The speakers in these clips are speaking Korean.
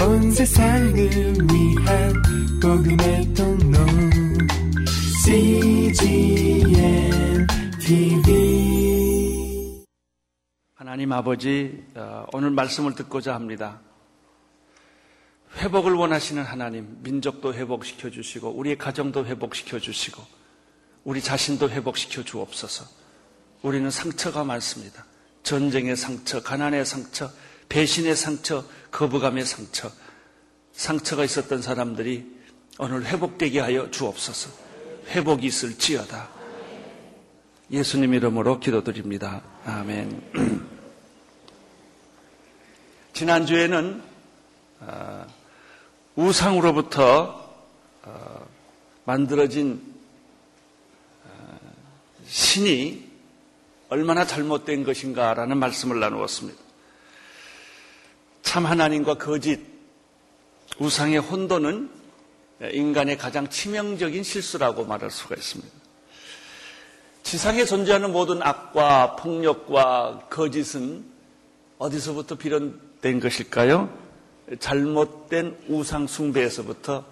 온 세상을 위한 복음의 통로 CGM TV 하나님 아버지 어, 오늘 말씀을 듣고자 합니다. 회복을 원하시는 하나님 민족도 회복시켜 주시고 우리의 가정도 회복시켜 주시고 우리 자신도 회복시켜 주옵소서. 우리는 상처가 많습니다. 전쟁의 상처, 가난의 상처, 배신의 상처, 거부감의 상처, 상처가 있었던 사람들이 오늘 회복되게 하여 주옵소서. 회복이 있을지어다. 예수님 이름으로 기도드립니다. 아멘. 지난주에는 어, 우상으로부터 어, 만들어진 어, 신이 얼마나 잘못된 것인가라는 말씀을 나누었습니다. 참 하나님과 거짓, 우상의 혼돈은 인간의 가장 치명적인 실수라고 말할 수가 있습니다. 지상에 존재하는 모든 악과 폭력과 거짓은 어디서부터 비롯된 것일까요? 잘못된 우상숭배에서부터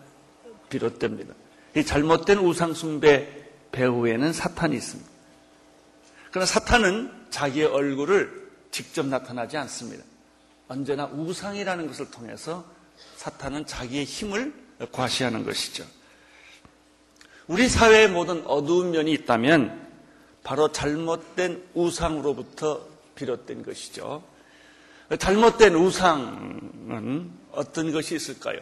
비롯됩니다. 이 잘못된 우상숭배 배후에는 사탄이 있습니다. 그러나 사탄은 자기의 얼굴을 직접 나타나지 않습니다. 언제나 우상이라는 것을 통해서 사탄은 자기의 힘을 과시하는 것이죠. 우리 사회의 모든 어두운 면이 있다면 바로 잘못된 우상으로부터 비롯된 것이죠. 잘못된 우상은 어떤 것이 있을까요?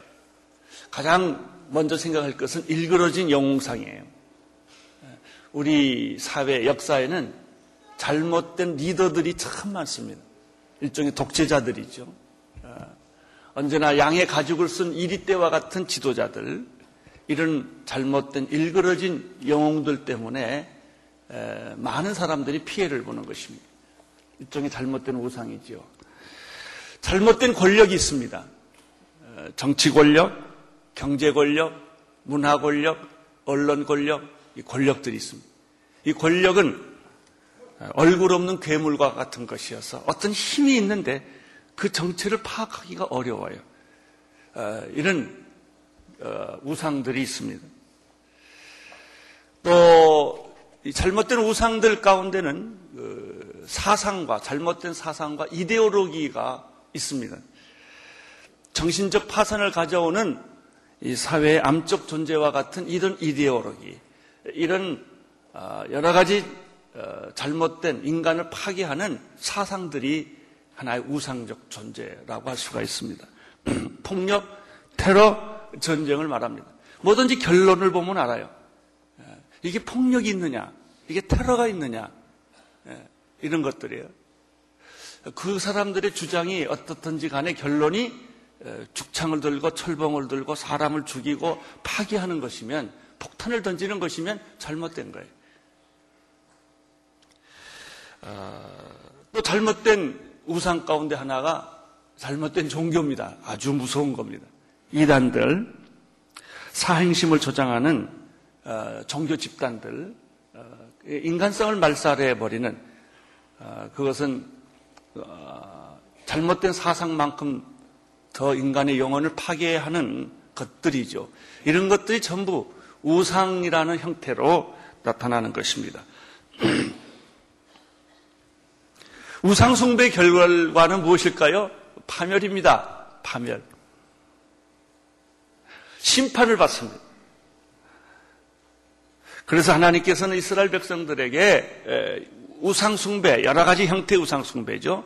가장 먼저 생각할 것은 일그러진 영웅상이에요. 우리 사회 역사에는 잘못된 리더들이 참 많습니다. 일종의 독재자들이죠. 어, 언제나 양의 가죽을 쓴 이리떼와 같은 지도자들, 이런 잘못된 일그러진 영웅들 때문에 많은 사람들이 피해를 보는 것입니다. 일종의 잘못된 우상이지요. 잘못된 권력이 있습니다. 어, 정치 권력, 경제 권력, 문화 권력, 언론 권력, 이 권력들이 있습니다. 이 권력은 얼굴 없는 괴물과 같은 것이어서 어떤 힘이 있는데 그 정체를 파악하기가 어려워요. 어, 이런 어, 우상들이 있습니다. 또 잘못된 우상들 가운데는 그 사상과 잘못된 사상과 이데올로기가 있습니다. 정신적 파산을 가져오는 이 사회의 암적 존재와 같은 이런 이데올로기, 이런 어, 여러 가지 어, 잘못된 인간을 파괴하는 사상들이 하나의 우상적 존재라고 할 수가 있습니다. 폭력, 테러, 전쟁을 말합니다. 뭐든지 결론을 보면 알아요. 예, 이게 폭력이 있느냐, 이게 테러가 있느냐, 예, 이런 것들이에요. 그 사람들의 주장이 어떻든지 간에 결론이 어, 죽창을 들고 철봉을 들고 사람을 죽이고 파괴하는 것이면 폭탄을 던지는 것이면 잘못된 거예요. 어, 또 잘못된 우상 가운데 하나가 잘못된 종교입니다. 아주 무서운 겁니다. 이단들, 사행심을 조장하는 어, 종교 집단들, 어, 인간성을 말살해 버리는 그것은 잘못된 사상만큼 더 인간의 영혼을 파괴하는 것들이죠. 이런 것들이 전부 우상이라는 형태로 나타나는 것입니다. 우상숭배 결과는 무엇일까요? 파멸입니다. 파멸. 심판을 받습니다. 그래서 하나님께서는 이스라엘 백성들에게 우상숭배, 여러 가지 형태의 우상숭배죠.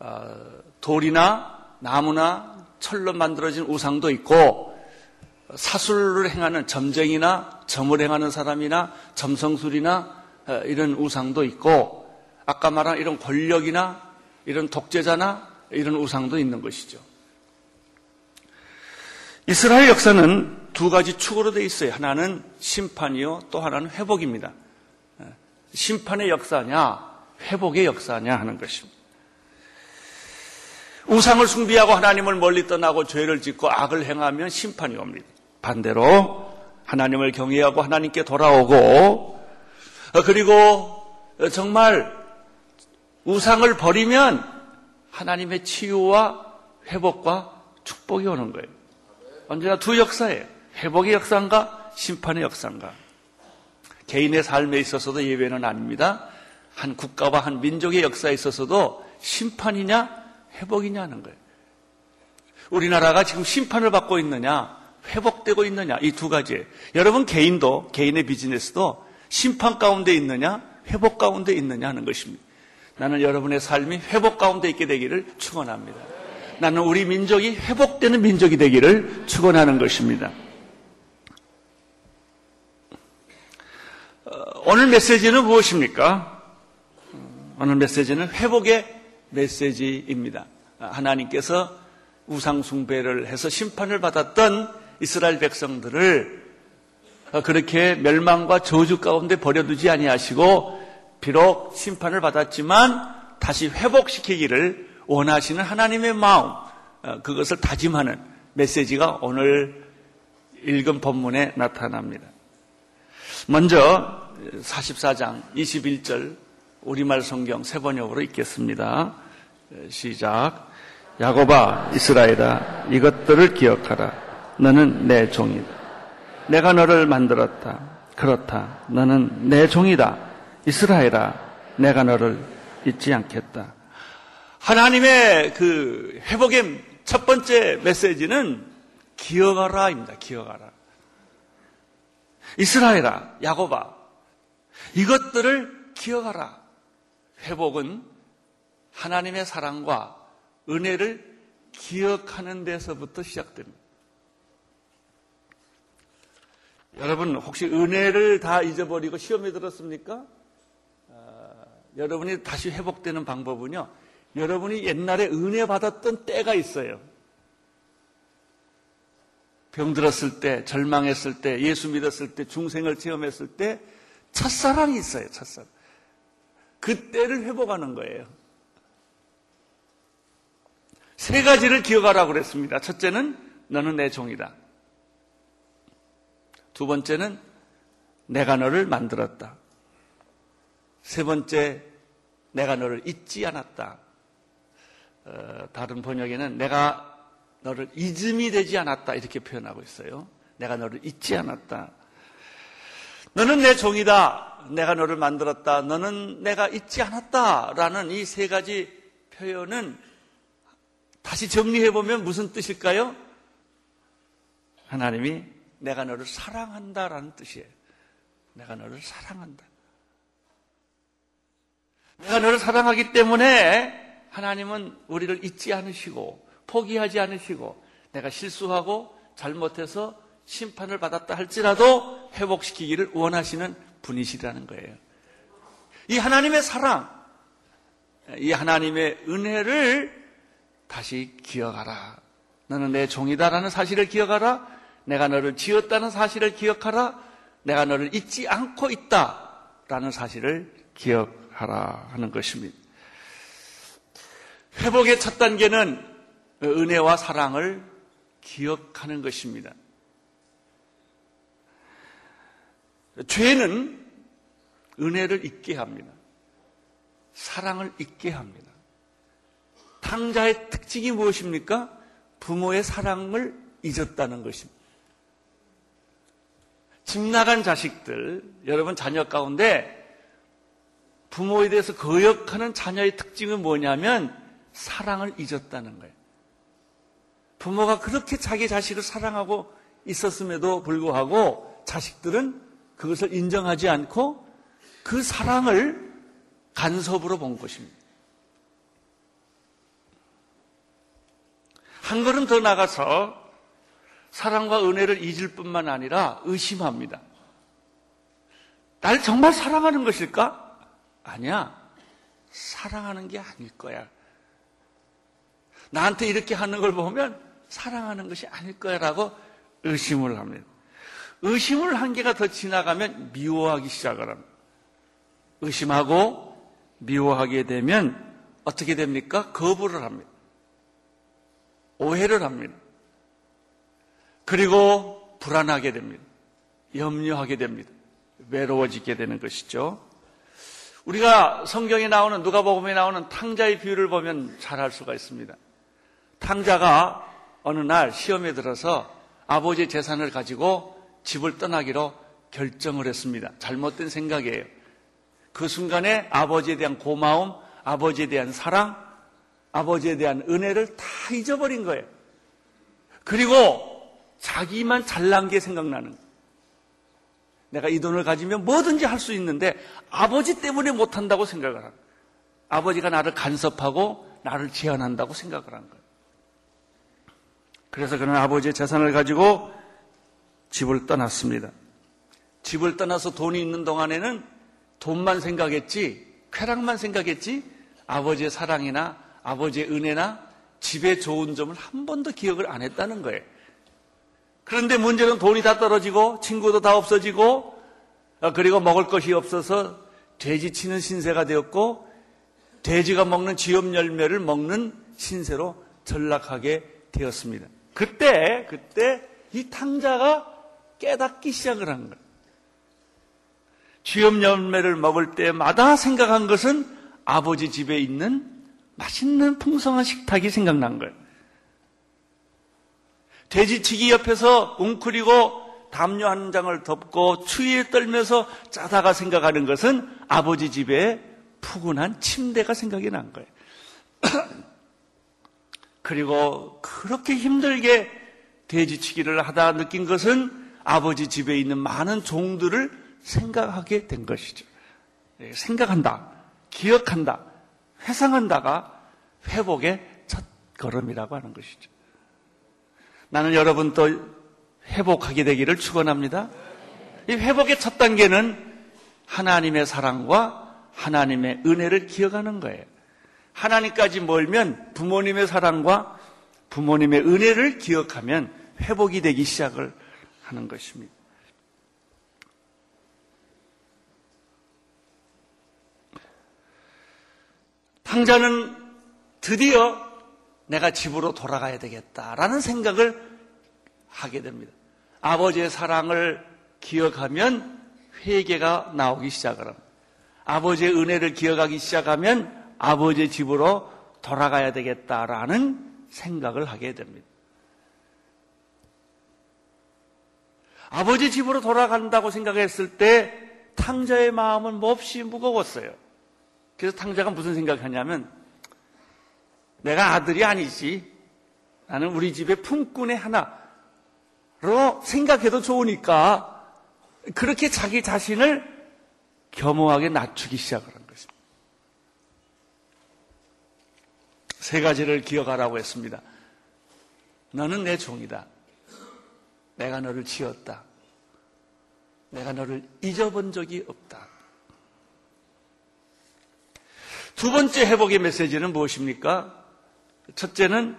어, 돌이나 나무나 철로 만들어진 우상도 있고, 사술을 행하는 점쟁이나 점을 행하는 사람이나 점성술이나 어, 이런 우상도 있고, 아까 말한 이런 권력이나 이런 독재자나 이런 우상도 있는 것이죠. 이스라엘 역사는 두 가지 축으로 되어 있어요. 하나는 심판이요, 또 하나는 회복입니다. 심판의 역사냐, 회복의 역사냐 하는 것입니다. 우상을 숭배하고 하나님을 멀리 떠나고 죄를 짓고 악을 행하면 심판이 옵니다. 반대로 하나님을 경외하고 하나님께 돌아오고 그리고 정말 우상을 버리면 하나님의 치유와 회복과 축복이 오는 거예요. 언제나 두 역사예요. 회복의 역사인가 심판의 역사인가. 개인의 삶에 있어서도 예외는 아닙니다. 한 국가와 한 민족의 역사에 있어서도 심판이냐 회복이냐 하는 거예요. 우리나라가 지금 심판을 받고 있느냐 회복되고 있느냐 이 두 가지. 여러분 개인도 개인의 비즈니스도 심판 가운데 있느냐 회복 가운데 있느냐 하는 것입니다. 나는 여러분의 삶이 회복 가운데 있게 되기를 축원합니다. 나는 우리 민족이 회복되는 민족이 되기를 축원하는 것입니다. 어, 오늘 메시지는 무엇입니까? 오늘 메시지는 회복의 메시지입니다. 하나님께서 우상숭배를 해서 심판을 받았던 이스라엘 백성들을 그렇게 멸망과 저주 가운데 버려두지 아니하시고 비록 심판을 받았지만 다시 회복시키기를 원하시는 하나님의 마음 그것을 다짐하는 메시지가 오늘 읽은 본문에 나타납니다. 먼저 44장 21절 우리말 성경 세 번역으로 읽겠습니다. 시작. 야고바 이스라엘아 이것들을 기억하라. 너는 내 종이다. 내가 너를 만들었다. 그렇다. 너는 내 종이다. 이스라엘아 내가 너를 잊지 않겠다. 하나님의 그 회복의 첫 번째 메시지는 기억하라입니다. 기억하라. 이스라엘아, 야고바, 이것들을 기억하라. 회복은 하나님의 사랑과 은혜를 기억하는 데서부터 시작됩니다. 여러분 혹시 은혜를 다 잊어버리고 시험에 들었습니까? 아, 여러분이 다시 회복되는 방법은요. 여러분이 옛날에 은혜 받았던 때가 있어요. 병들었을 때, 절망했을 때, 예수 믿었을 때, 중생을 체험했을 때 첫사랑이 있어요. 첫사랑. 그때를 회복하는 거예요. 세 가지를 기억하라고 그랬습니다. 첫째는 너는 내 종이다. 두 번째는 내가 너를 만들었다. 세 번째, 내가 너를 잊지 않았다. 어, 다른 번역에는 내가 너를 잊음이 되지 않았다. 이렇게 표현하고 있어요. 내가 너를 잊지 않았다. 너는 내 종이다. 내가 너를 만들었다. 너는 내가 잊지 않았다. 라는 이 세 가지 표현은 다시 정리해보면 무슨 뜻일까요? 하나님이 내가 너를 사랑한다라는 뜻이에요. 내가 너를 사랑한다. 내가 너를 사랑하기 때문에 하나님은 우리를 잊지 않으시고 포기하지 않으시고 내가 실수하고 잘못해서 심판을 받았다 할지라도 회복시키기를 원하시는 분이시라는 거예요. 이 하나님의 사랑, 이 하나님의 은혜를 다시 기억하라. 너는 내 종이다라는 사실을 기억하라. 내가 너를 지었다는 사실을 기억하라. 내가 너를 잊지 않고 있다라는 사실을 기억 하라 하는 것입니다. 회복의 첫 단계는 은혜와 사랑을 기억하는 것입니다. 죄는 은혜를 잊게 합니다. 사랑을 잊게 합니다. 탕자의 특징이 무엇입니까? 부모의 사랑을 잊었다는 것입니다. 집 나간 자식들, 여러분 자녀 가운데 부모에 대해서 거역하는 자녀의 특징은 뭐냐면 사랑을 잊었다는 거예요. 부모가 그렇게 자기 자식을 사랑하고 있었음에도 불구하고 자식들은 그것을 인정하지 않고 그 사랑을 간섭으로 본 것입니다. 한 걸음 더 나가서 사랑과 은혜를 잊을 뿐만 아니라 의심합니다. 날 정말 사랑하는 것일까? 아니야. 사랑하는 게 아닐 거야. 나한테 이렇게 하는 걸 보면 사랑하는 것이 아닐 거야라고 의심을 합니다. 의심을 한계가 더 지나가면 미워하기 시작을 합니다. 의심하고 미워하게 되면 어떻게 됩니까? 거부를 합니다. 오해를 합니다. 그리고 불안하게 됩니다. 염려하게 됩니다. 외로워지게 되는 것이죠. 우리가 성경에 나오는 누가복음에 나오는 탕자의 비유를 보면 잘 알 수가 있습니다. 탕자가 어느 날 시험에 들어서 아버지의 재산을 가지고 집을 떠나기로 결정을 했습니다. 잘못된 생각이에요. 그 순간에 아버지에 대한 고마움, 아버지에 대한 사랑, 아버지에 대한 은혜를 다 잊어버린 거예요. 그리고 자기만 잘난 게 생각나는 거예요. 내가 이 돈을 가지면 뭐든지 할 수 있는데 아버지 때문에 못한다고 생각을 하는 거예요. 아버지가 나를 간섭하고 나를 제한한다고 생각을 한 거예요. 그래서 그는 아버지의 재산을 가지고 집을 떠났습니다. 집을 떠나서 돈이 있는 동안에는 돈만 생각했지, 쾌락만 생각했지, 아버지의 사랑이나 아버지의 은혜나 집의 좋은 점을 한 번도 기억을 안 했다는 거예요. 그런데 문제는 돈이 다 떨어지고 친구도 다 없어지고 어, 그리고 먹을 것이 없어서 돼지 치는 신세가 되었고 돼지가 먹는 쥐염 열매를 먹는 신세로 전락하게 되었습니다. 그때 그때 이 탕자가 깨닫기 시작을 한 거예요. 쥐염 열매를 먹을 때마다 생각한 것은 아버지 집에 있는 맛있는 풍성한 식탁이 생각난 거예요. 돼지치기 옆에서 웅크리고 담요 한 장을 덮고 추위에 떨면서 짜다가 생각하는 것은 아버지 집에 푸근한 침대가 생각이 난 거예요. 그리고 그렇게 힘들게 돼지치기를 하다 느낀 것은 아버지 집에 있는 많은 종들을 생각하게 된 것이죠. 예, 생각한다, 기억한다, 회상한다가 회복의 첫 걸음이라고 하는 것이죠. 나는 여러분 또 회복하게 되기를 축원합니다. 이 회복의 첫 단계는 하나님의 사랑과 하나님의 은혜를 기억하는 거예요. 하나님까지 멀면 부모님의 사랑과 부모님의 은혜를 기억하면 회복이 되기 시작을 하는 것입니다. 탕자는 드디어 내가 집으로 돌아가야 되겠다라는 생각을 하게 됩니다. 아버지의 사랑을 기억하면 회개가 나오기 시작을 합니다. 아버지의 은혜를 기억하기 시작하면 아버지의 집으로 돌아가야 되겠다라는 생각을 하게 됩니다. 아버지 집으로 돌아간다고 생각했을 때 탕자의 마음은 몹시 무거웠어요. 그래서 탕자가 무슨 생각하냐면 내가 아들이 아니지. 나는 우리 집의 품꾼의 하나로 생각해도 좋으니까 그렇게 자기 자신을 겸허하게 낮추기 시작을 한 것입니다. 세 가지를 기억하라고 했습니다. 너는 내 종이다. 내가 너를 지었다. 내가 너를 잊어본 적이 없다. 두 번째 회복의 메시지는 무엇입니까? 첫째는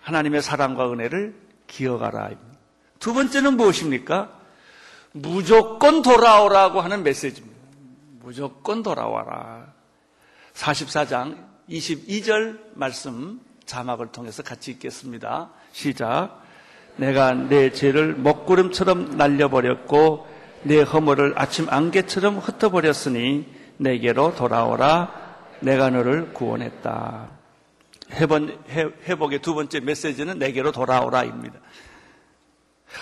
하나님의 사랑과 은혜를 기억하라. 두 번째는 무엇입니까? 무조건 돌아오라고 하는 메시지입니다. 무조건 돌아와라. 44장 22절 말씀 자막을 통해서 같이 읽겠습니다. 시작. 내가 내 죄를 먹구름처럼 날려버렸고 내 허물을 아침 안개처럼 흩어버렸으니 내게로 돌아오라. 내가 너를 구원했다. 회번, 회복의 두 번째 메시지는 내게로 돌아오라입니다.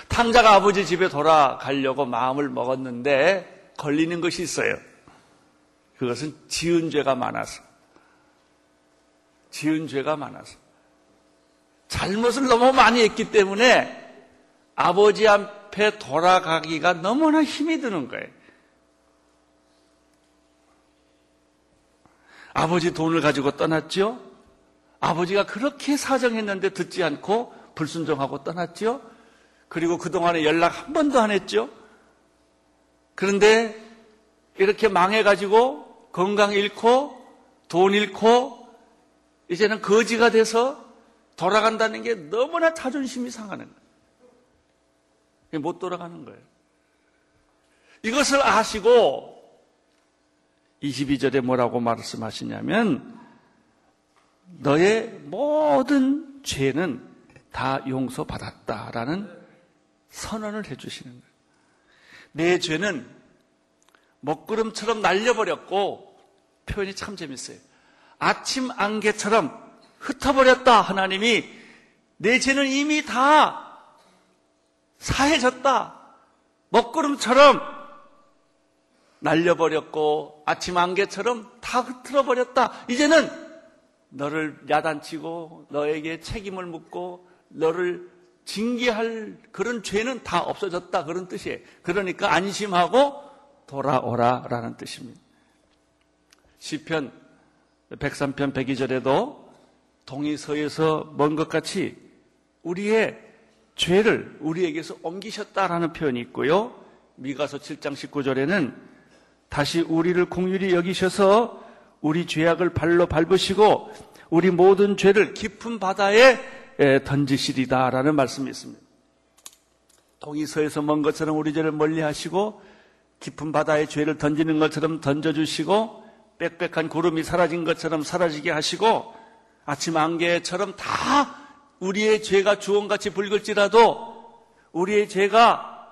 탕자가 아버지 집에 돌아가려고 마음을 먹었는데 걸리는 것이 있어요. 그것은 지은 죄가 많아서. 지은 죄가 많아서. 잘못을 너무 많이 했기 때문에 아버지 앞에 돌아가기가 너무나 힘이 드는 거예요. 아버지 돈을 가지고 떠났죠? 아버지가 그렇게 사정했는데 듣지 않고 불순종하고 떠났죠? 그리고 그동안에 연락 한 번도 안 했죠? 그런데 이렇게 망해가지고 건강 잃고 돈 잃고 이제는 거지가 돼서 돌아간다는 게 너무나 자존심이 상하는 거예요. 못 돌아가는 거예요. 이것을 아시고 22절에 뭐라고 말씀하시냐면 너의 모든 죄는 다 용서받았다라는 선언을 해주시는 거예요. 내 죄는 먹구름처럼 날려버렸고 표현이 참 재밌어요. 아침 안개처럼 흩어버렸다 하나님이 내 죄는 이미 다 사해졌다. 먹구름처럼 날려버렸고 아침 안개처럼 다 흐트러 버렸다. 이제는 너를 야단치고 너에게 책임을 묻고 너를 징계할 그런 죄는 다 없어졌다. 그런 뜻이에요. 그러니까 안심하고 돌아오라라는 뜻입니다. 시편 103편 102절에도 동의서에서 먼 것 같이 우리의 죄를 우리에게서 옮기셨다라는 표현이 있고요. 미가서 7장 19절에는 다시 우리를 공률히 여기셔서 우리 죄악을 발로 밟으시고 우리 모든 죄를 깊은 바다에 던지시리다라는 말씀이 있습니다. 동의서에서 먼 것처럼 우리 죄를 멀리 하시고 깊은 바다에 죄를 던지는 것처럼 던져주시고 빽빽한 구름이 사라진 것처럼 사라지게 하시고 아침 안개처럼 다 우리의 죄가 주원같이 붉을지라도 우리의 죄가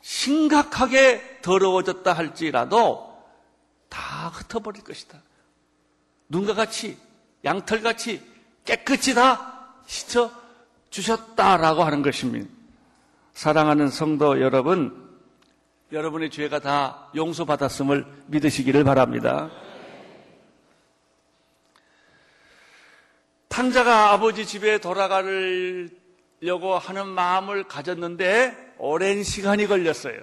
심각하게 더러워졌다 할지라도 다 흩어버릴 것이다. 눈과 같이 양털같이 깨끗이 다 씻어 주셨다라고 하는 것입니다. 사랑하는 성도 여러분, 여러분의 죄가 다 용서받았음을 믿으시기를 바랍니다. 탕자가 아버지 집에 돌아가려고 하는 마음을 가졌는데 오랜 시간이 걸렸어요.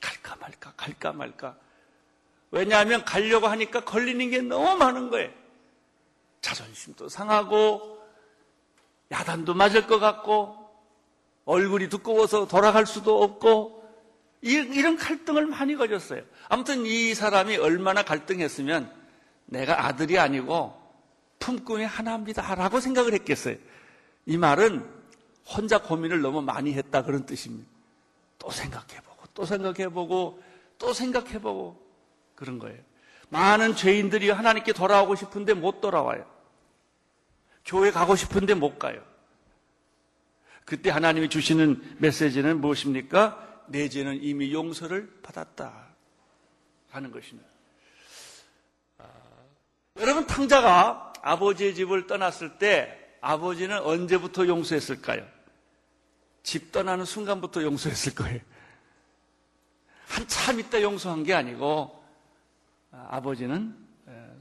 갈까 말까, 갈까 말까. 왜냐하면 가려고 하니까 걸리는 게 너무 많은 거예요. 자존심도 상하고, 야단도 맞을 것 같고, 얼굴이 두꺼워서 돌아갈 수도 없고, 이런 갈등을 많이 가졌어요. 아무튼 이 사람이 얼마나 갈등했으면 내가 아들이 아니고 품꾼의 하나입니다. 라고 생각을 했겠어요. 이 말은 혼자 고민을 너무 많이 했다 그런 뜻입니다. 또 생각해보고, 또 생각해보고, 또 생각해보고 그런 거예요. 많은 죄인들이 하나님께 돌아오고 싶은데 못 돌아와요. 교회 가고 싶은데 못 가요. 그때 하나님이 주시는 메시지는 무엇입니까? 내 죄는 이미 용서를 받았다 하는 것입니다. 아, 여러분 탕자가 아버지의 집을 떠났을 때 아버지는 언제부터 용서했을까요? 집 떠나는 순간부터 용서했을 거예요. 한참 있다 용서한 게 아니고 아, 아버지는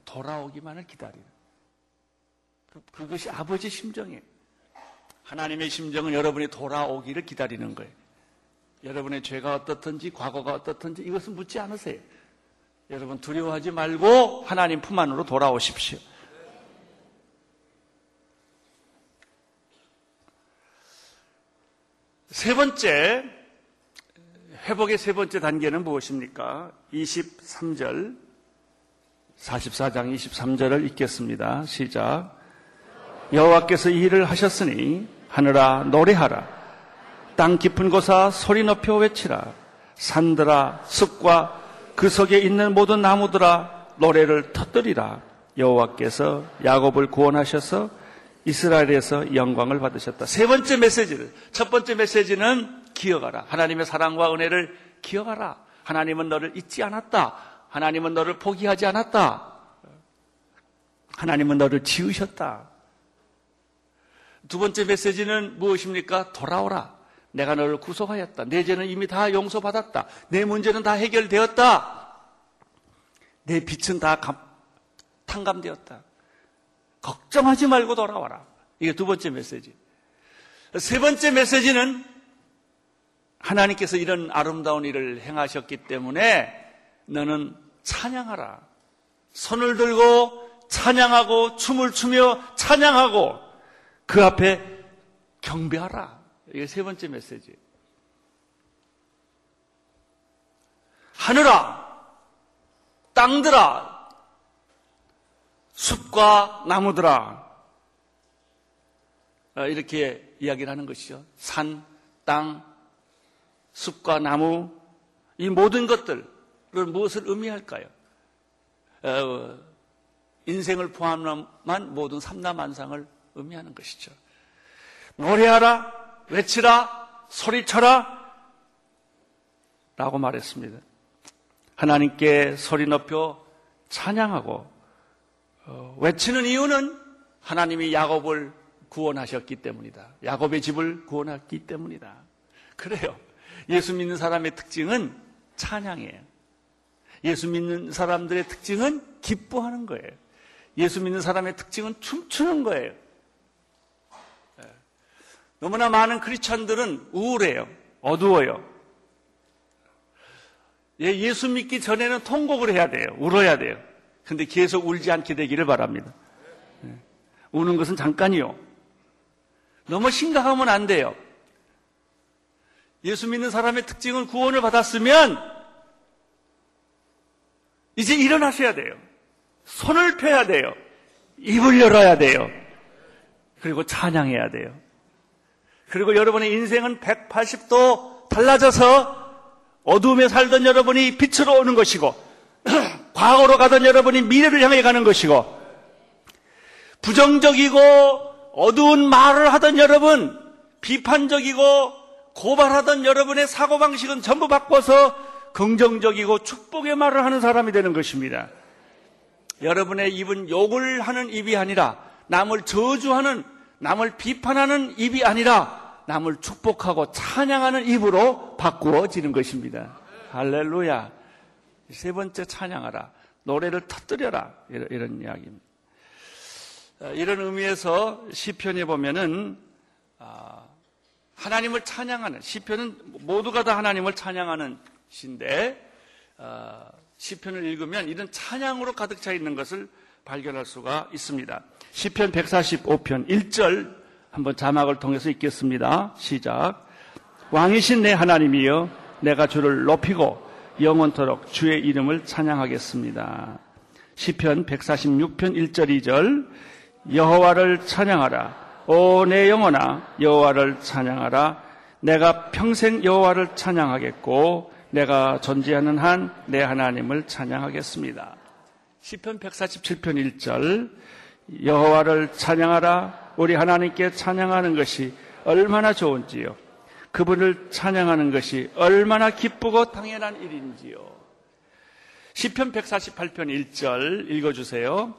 돌아오기만을 기다리는 그, 그것이 아버지 심정이에요. 하나님의 심정은 여러분이 돌아오기를 기다리는 거예요. 여러분의 죄가 어떻든지 과거가 어떻든지 이것은 묻지 않으세요. 여러분 두려워하지 말고 하나님 품 안으로 돌아오십시오. 세 번째, 회복의 세 번째 단계는 무엇입니까? 23절, 44장 23절을 읽겠습니다. 시작. 여호와께서 이 일을 하셨으니 하늘아 노래하라. 땅 깊은 곳아 소리 높여 외치라. 산들아 숲과 그 속에 있는 모든 나무들아 노래를 터뜨리라. 여호와께서 야곱을 구원하셔서 이스라엘에서 영광을 받으셨다. 세 번째 메시지를 첫 번째 메시지는 기억하라. 하나님의 사랑과 은혜를 기억하라. 하나님은 너를 잊지 않았다. 하나님은 너를 포기하지 않았다. 하나님은 너를 지으셨다. 두 번째 메시지는 무엇입니까? 돌아오라. 내가 너를 구속하였다. 내 죄는 이미 다 용서받았다. 내 문제는 다 해결되었다. 내 빛은 다 감, 탕감되었다. 걱정하지 말고 돌아와라. 이게 두 번째 메시지. 세 번째 메시지는 하나님께서 이런 아름다운 일을 행하셨기 때문에 너는 찬양하라. 손을 들고 찬양하고 춤을 추며 찬양하고 그 앞에 경배하라. 이게 세 번째 메시지. 하늘아, 땅들아, 숲과 나무들아. 어, 이렇게 이야기를 하는 것이죠. 산, 땅, 숲과 나무, 이 모든 것들 은 무엇을 의미할까요? 어, 인생을 포함한 모든 삼남만상을 의미하는 것이죠. 노래하라, 외치라, 소리쳐라, 라고 말했습니다. 하나님께 소리 높여 찬양하고 어, 외치는 이유는 하나님이 야곱을 구원하셨기 때문이다. 야곱의 집을 구원했기 때문이다. 그래요. 예수 믿는 사람의 특징은 찬양이에요. 예수 믿는 사람들의 특징은 기뻐하는 거예요. 예수 믿는 사람의 특징은 춤추는 거예요. 예. 너무나 많은 크리스천들은 우울해요. 어두워요. 예, 예수 믿기 전에는 통곡을 해야 돼요. 울어야 돼요. 근데 계속 울지 않게 되기를 바랍니다. 예. 우는 것은 잠깐이요. 너무 심각하면 안 돼요. 예수 믿는 사람의 특징은 구원을 받았으면 이제 일어나셔야 돼요. 손을 펴야 돼요. 입을 열어야 돼요. 그리고 찬양해야 돼요. 그리고 여러분의 인생은 180도 달라져서 어둠에 살던 여러분이 빛으로 오는 것이고, 과거로 가던 여러분이 미래를 향해 가는 것이고, 부정적이고 어두운 말을 하던 여러분, 비판적이고 고발하던 여러분의 사고방식은 전부 바꿔서 긍정적이고 축복의 말을 하는 사람이 되는 것입니다. 여러분의 입은 욕을 하는 입이 아니라 남을 저주하는 남을 비판하는 입이 아니라 남을 축복하고 찬양하는 입으로 바꾸어지는 것입니다. 할렐루야. 세 번째 찬양하라. 노래를 터뜨려라. 이런, 이런 이야기입니다. 이런 의미에서 시편에 보면은 아, 하나님을 찬양하는 시편은 모두가 다 하나님을 찬양하는 시인데 어, 시편을 읽으면 이런 찬양으로 가득 차 있는 것을 발견할 수가 있습니다. 시편 145편 1절 한번 자막을 통해서 읽겠습니다. 시작. 왕이신 내 하나님이여 내가 주를 높이고 영원토록 주의 이름을 찬양하겠습니다. 시편 146편 1절 2절 여호와를 찬양하라 오 내 영혼아 여호와를 찬양하라 내가 평생 여호와를 찬양하겠고 내가 존재하는 한 내 하나님을 찬양하겠습니다. 시편 147편 1절 여호와를 찬양하라 우리 하나님께 찬양하는 것이 얼마나 좋은지요. 그분을 찬양하는 것이 얼마나 기쁘고 당연한 일인지요. 시편 148편 1절 읽어 주세요.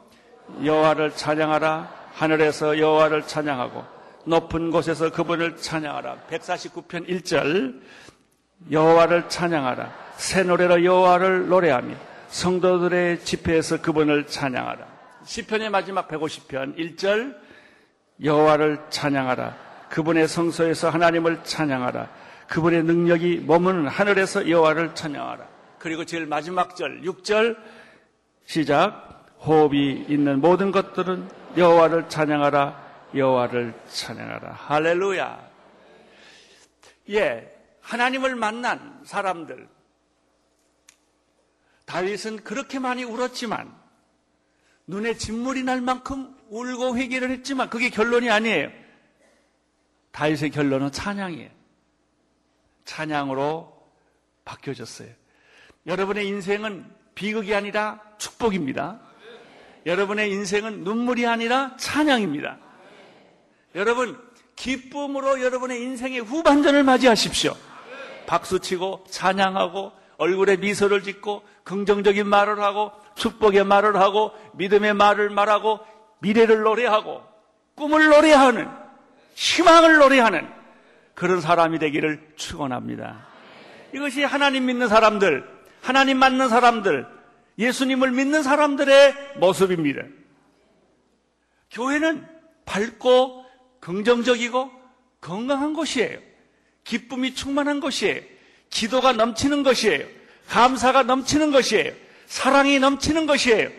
여호와를 찬양하라 하늘에서 여호와를 찬양하고 높은 곳에서 그분을 찬양하라. 149편 1절 여호와를 찬양하라. 새 노래로 여호와를 노래하며 성도들의 집회에서 그분을 찬양하라. 시편의 마지막 150편 1절 여호와를 찬양하라. 그분의 성소에서 하나님을 찬양하라. 그분의 능력이 머무는 하늘에서 여호와를 찬양하라. 그리고 제일 마지막 절 6절 시작 호흡이 있는 모든 것들은 여호와를 찬양하라. 여호와를 찬양하라. 할렐루야. 예, 하나님을 만난 사람들. 다윗은 그렇게 많이 울었지만 눈에 진물이 날 만큼 울고 회개를 했지만 그게 결론이 아니에요. 다윗의 결론은 찬양이에요. 찬양으로 바뀌어졌어요. 여러분의 인생은 비극이 아니라 축복입니다. 여러분의 인생은 눈물이 아니라 찬양입니다. 여러분, 기쁨으로 여러분의 인생의 후반전을 맞이하십시오. 박수치고 찬양하고 얼굴에 미소를 짓고 긍정적인 말을 하고 축복의 말을 하고 믿음의 말을 말하고 미래를 노래하고 꿈을 노래하는 희망을 노래하는 그런 사람이 되기를 축원합니다. 이것이 하나님 믿는 사람들, 하나님 맞는 사람들, 예수님을 믿는 사람들의 모습입니다. 교회는 밝고 긍정적이고 건강한 곳이에요. 기쁨이 충만한 것이에요. 기도가 넘치는 것이에요. 감사가 넘치는 것이에요. 사랑이 넘치는 것이에요.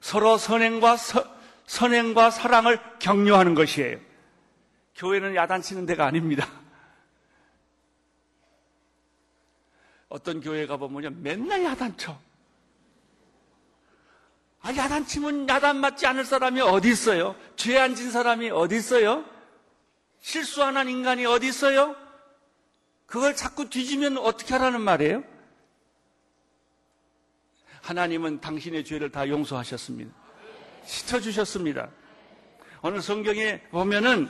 서로 선행과 서, 선행과 사랑을 격려하는 것이에요. 교회는 야단치는 데가 아닙니다. 어떤 교회 가보면 맨날 야단쳐. 아, 야단치면 야단 맞지 않을 사람이 어디 있어요? 죄 안 진 사람이 어디 있어요? 실수하는 인간이 어디 있어요? 그걸 자꾸 뒤지면 어떻게 하라는 말이에요? 하나님은 당신의 죄를 다 용서하셨습니다. 씻어주셨습니다. 오늘 성경에 보면은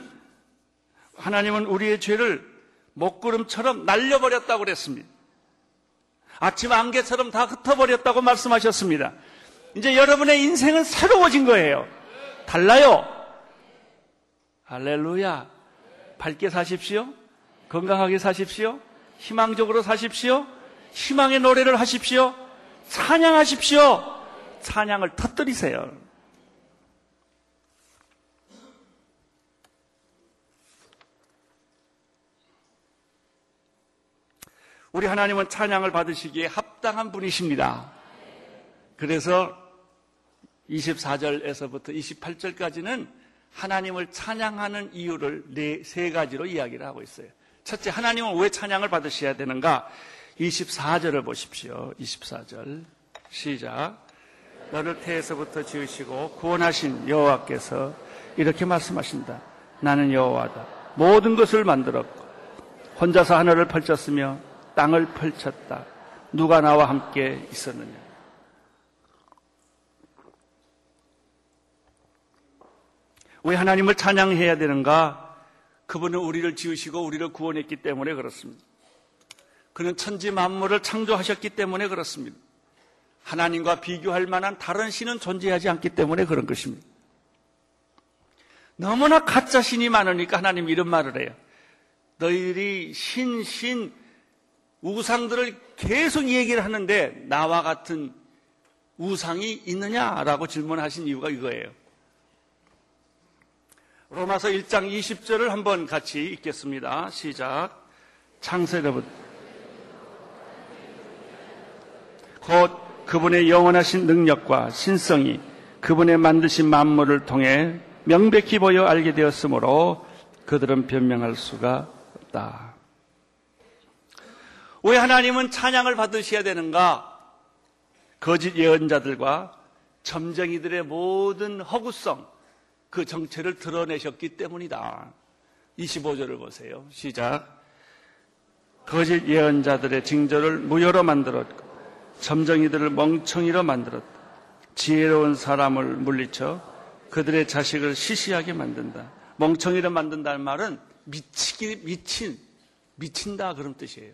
하나님은 우리의 죄를 먹구름처럼 날려버렸다고 그랬습니다. 아침 안개처럼 다 흩어버렸다고 말씀하셨습니다. 이제 여러분의 인생은 새로워진 거예요. 달라요. 할렐루야. 밝게 사십시오. 건강하게 사십시오. 희망적으로 사십시오. 희망의 노래를 하십시오. 찬양하십시오. 찬양을 터뜨리세요. 우리 하나님은 찬양을 받으시기에 합당한 분이십니다. 그래서 24절에서부터 28절까지는 하나님을 찬양하는 이유를 네, 세 가지로 이야기를 하고 있어요. 첫째, 하나님은 왜 찬양을 받으셔야 되는가? 24절을 보십시오. 24절. 시작. 너를 태에서부터 지으시고 구원하신 여호와께서 이렇게 말씀하신다. 나는 여호와다. 모든 것을 만들었고 혼자서 하늘을 펼쳤으며 땅을 펼쳤다. 누가 나와 함께 있었느냐? 왜 하나님을 찬양해야 되는가? 그분은 우리를 지으시고 우리를 구원했기 때문에 그렇습니다. 그는 천지 만물을 창조하셨기 때문에 그렇습니다. 하나님과 비교할 만한 다른 신은 존재하지 않기 때문에 그런 것입니다. 너무나 가짜 신이 많으니까 하나님 이런 말을 해요. 너희들이 신, 신, 우상들을 계속 얘기를 하는데 나와 같은 우상이 있느냐라고 질문하신 이유가 이거예요. 로마서 1장 20절을 한번 같이 읽겠습니다. 시작. 창세로부터 곧 그분의 영원하신 능력과 신성이 그분의 만드신 만물을 통해 명백히 보여 알게 되었으므로 그들은 변명할 수가 없다. 왜 하나님은 찬양을 받으셔야 되는가? 거짓 예언자들과 점쟁이들의 모든 허구성, 그 정체를 드러내셨기 때문이다. 25절을 보세요. 시작. 거짓 예언자들의 징조를 무효로 만들었고, 점쟁이들을 멍청이로 만들었다. 지혜로운 사람을 물리쳐 그들의 자식을 시시하게 만든다. 멍청이로 만든다는 말은 미치기, 미친, 미친다 그런 뜻이에요.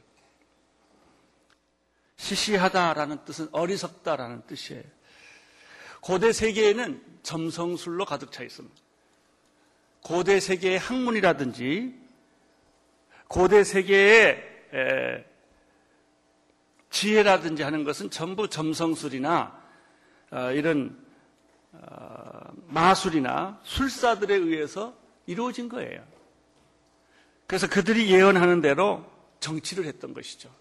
시시하다라는 뜻은 어리석다라는 뜻이에요. 고대 세계에는 점성술로 가득 차 있습니다. 고대 세계의 학문이라든지 고대 세계의 지혜라든지 하는 것은 전부 점성술이나 어, 이런 어, 마술이나 술사들에 의해서 이루어진 거예요. 그래서 그들이 예언하는 대로 정치를 했던 것이죠.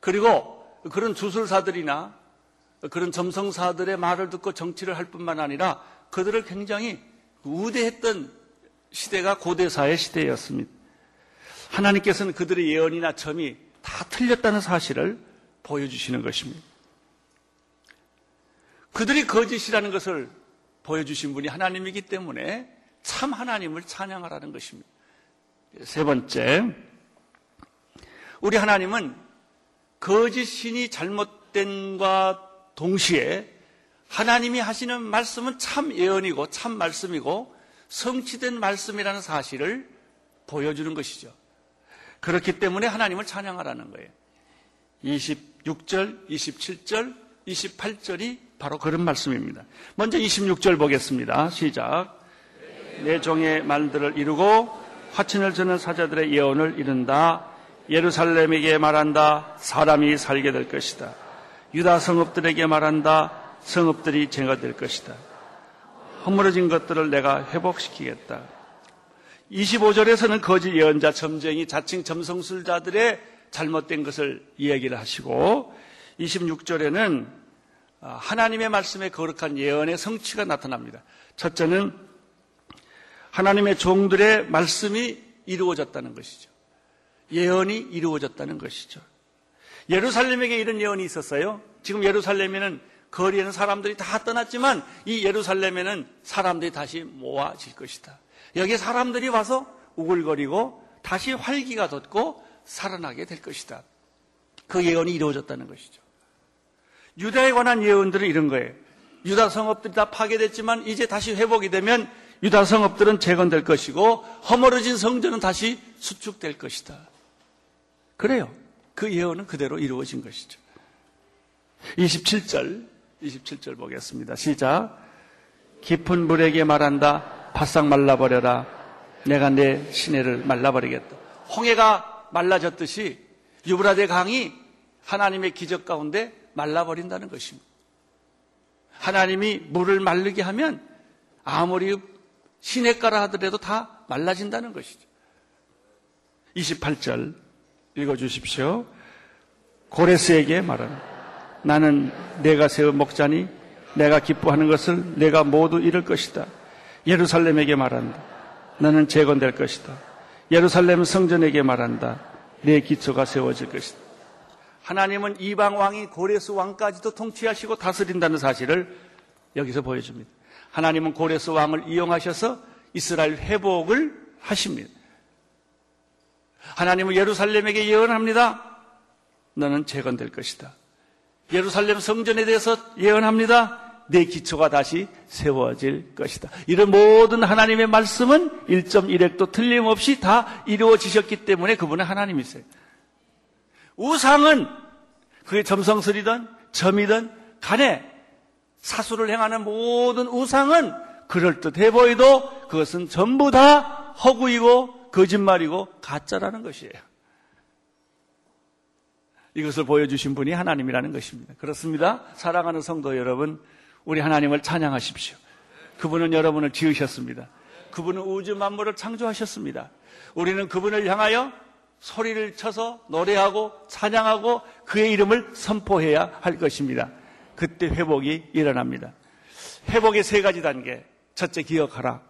그리고 그런 주술사들이나 그런 점성사들의 말을 듣고 정치를 할 뿐만 아니라 그들을 굉장히 우대했던 시대가 고대사의 시대였습니다. 하나님께서는 그들의 예언이나 점이 다 틀렸다는 사실을 보여주시는 것입니다. 그들이 거짓이라는 것을 보여주신 분이 하나님이기 때문에 참 하나님을 찬양하라는 것입니다. 세 번째, 우리 하나님은 거짓 신이 잘못된과 동시에 하나님이 하시는 말씀은 참 예언이고 참 말씀이고 성취된 말씀이라는 사실을 보여주는 것이죠. 그렇기 때문에 하나님을 찬양하라는 거예요. 26절, 27절, 28절이 바로 그런 말씀입니다. 먼저 26절 보겠습니다. 시작. 내 종의 말들을 이루고 화친을 저는 사자들의 예언을 이룬다. 예루살렘에게 말한다. 사람이 살게 될 것이다. 유다 성읍들에게 말한다. 성읍들이 제거될 것이다. 허물어진 것들을 내가 회복시키겠다. 25절에서는 거짓 예언자, 점쟁이, 자칭 점성술자들의 잘못된 것을 이야기를 하시고 26절에는 하나님의 말씀에 거룩한 예언의 성취가 나타납니다. 첫째는 하나님의 종들의 말씀이 이루어졌다는 것이죠. 예언이 이루어졌다는 것이죠. 예루살렘에게 이런 예언이 있었어요. 지금 예루살렘에는 거리에는 사람들이 다 떠났지만 이 예루살렘에는 사람들이 다시 모아질 것이다. 여기에 사람들이 와서 우글거리고 다시 활기가 돋고 살아나게 될 것이다. 그 예언이 이루어졌다는 것이죠. 유다에 관한 예언들은 이런 거예요. 유다 성읍들이 다 파괴됐지만 이제 다시 회복이 되면 유다 성읍들은 재건될 것이고 허물어진 성전은 다시 수축될 것이다. 그래요. 그 예언은 그대로 이루어진 것이죠. 27절, 27절 보겠습니다. 시작. 깊은 물에게 말한다. 바싹 말라버려라. 내가 내 시내를 말라버리겠다. 홍해가 말라졌듯이 유브라데 강이 하나님의 기적 가운데 말라버린다는 것입니다. 하나님이 물을 말르게 하면 아무리 시냇가라 하더라도 다 말라진다는 것이죠. 28절 읽어주십시오. 고레스에게 말하라. 나는 내가 세운 목자니 내가 기뻐하는 것을 내가 모두 이룰 것이다. 예루살렘에게 말한다. 너는 재건될 것이다. 예루살렘 성전에게 말한다. 내 기초가 세워질 것이다. 하나님은 이방 왕이 고레스 왕까지도 통치하시고 다스린다는 사실을 여기서 보여줍니다. 하나님은 고레스 왕을 이용하셔서 이스라엘 회복을 하십니다. 하나님은 예루살렘에게 예언합니다. 너는 재건될 것이다. 예루살렘 성전에 대해서 예언합니다. 내 기초가 다시 세워질 것이다. 이런 모든 하나님의 말씀은 1.1핵도 틀림없이 다 이루어지셨기 때문에 그분은 하나님이세요. 우상은 그게 점성설이든 점이든 간에 사수를 행하는 모든 우상은 그럴듯해 보여도 그것은 전부 다 허구이고 거짓말이고 가짜라는 것이에요. 이것을 보여주신 분이 하나님이라는 것입니다. 그렇습니다. 사랑하는 성도 여러분, 우리 하나님을 찬양하십시오. 그분은 여러분을 지으셨습니다. 그분은 우주 만물을 창조하셨습니다. 우리는 그분을 향하여 소리를 쳐서 노래하고 찬양하고 그의 이름을 선포해야 할 것입니다. 그때 회복이 일어납니다. 회복의 세 가지 단계. 첫째 기억하라.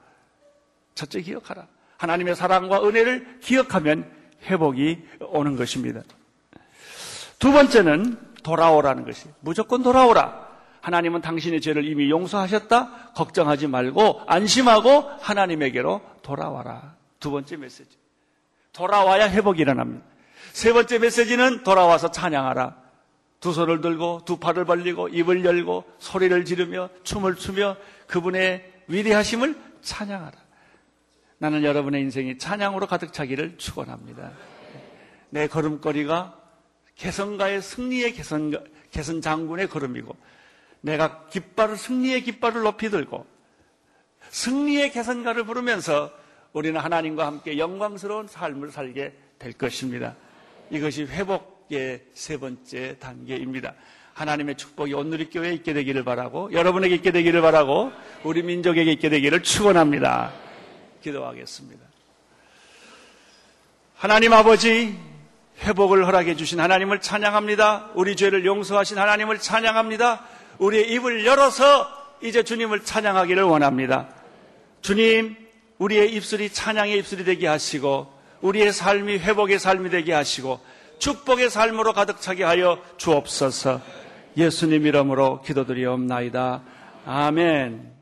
첫째 기억하라. 하나님의 사랑과 은혜를 기억하면 회복이 오는 것입니다. 두 번째는 돌아오라는 것이 무조건 돌아오라. 하나님은 당신의 죄를 이미 용서하셨다. 걱정하지 말고 안심하고 하나님에게로 돌아와라. 두 번째 메시지. 돌아와야 회복이 일어납니다. 세 번째 메시지는 돌아와서 찬양하라. 두 손을 들고 두 팔을 벌리고 입을 열고 소리를 지르며 춤을 추며 그분의 위대하심을 찬양하라. 나는 여러분의 인생이 찬양으로 가득 차기를 축원합니다. 내 걸음걸이가 개선가의 승리의 개선, 개선 장군의 걸음이고 내가 깃발을 승리의 깃발을 높이 들고 승리의 개선가를 부르면서 우리는 하나님과 함께 영광스러운 삶을 살게 될 것입니다. 이것이 회복의 세 번째 단계입니다. 하나님의 축복이 온누리 교회에 있게 되기를 바라고 여러분에게 있게 되기를 바라고 우리 민족에게 있게 되기를 축원합니다. 기도하겠습니다. 하나님 아버지 회복을 허락해 주신 하나님을 찬양합니다. 우리 죄를 용서하신 하나님을 찬양합니다. 우리의 입을 열어서 이제 주님을 찬양하기를 원합니다. 주님, 우리의 입술이 찬양의 입술이 되게 하시고 우리의 삶이 회복의 삶이 되게 하시고 축복의 삶으로 가득 차게 하여 주옵소서. 예수님 이름으로 기도드리옵나이다. 아멘.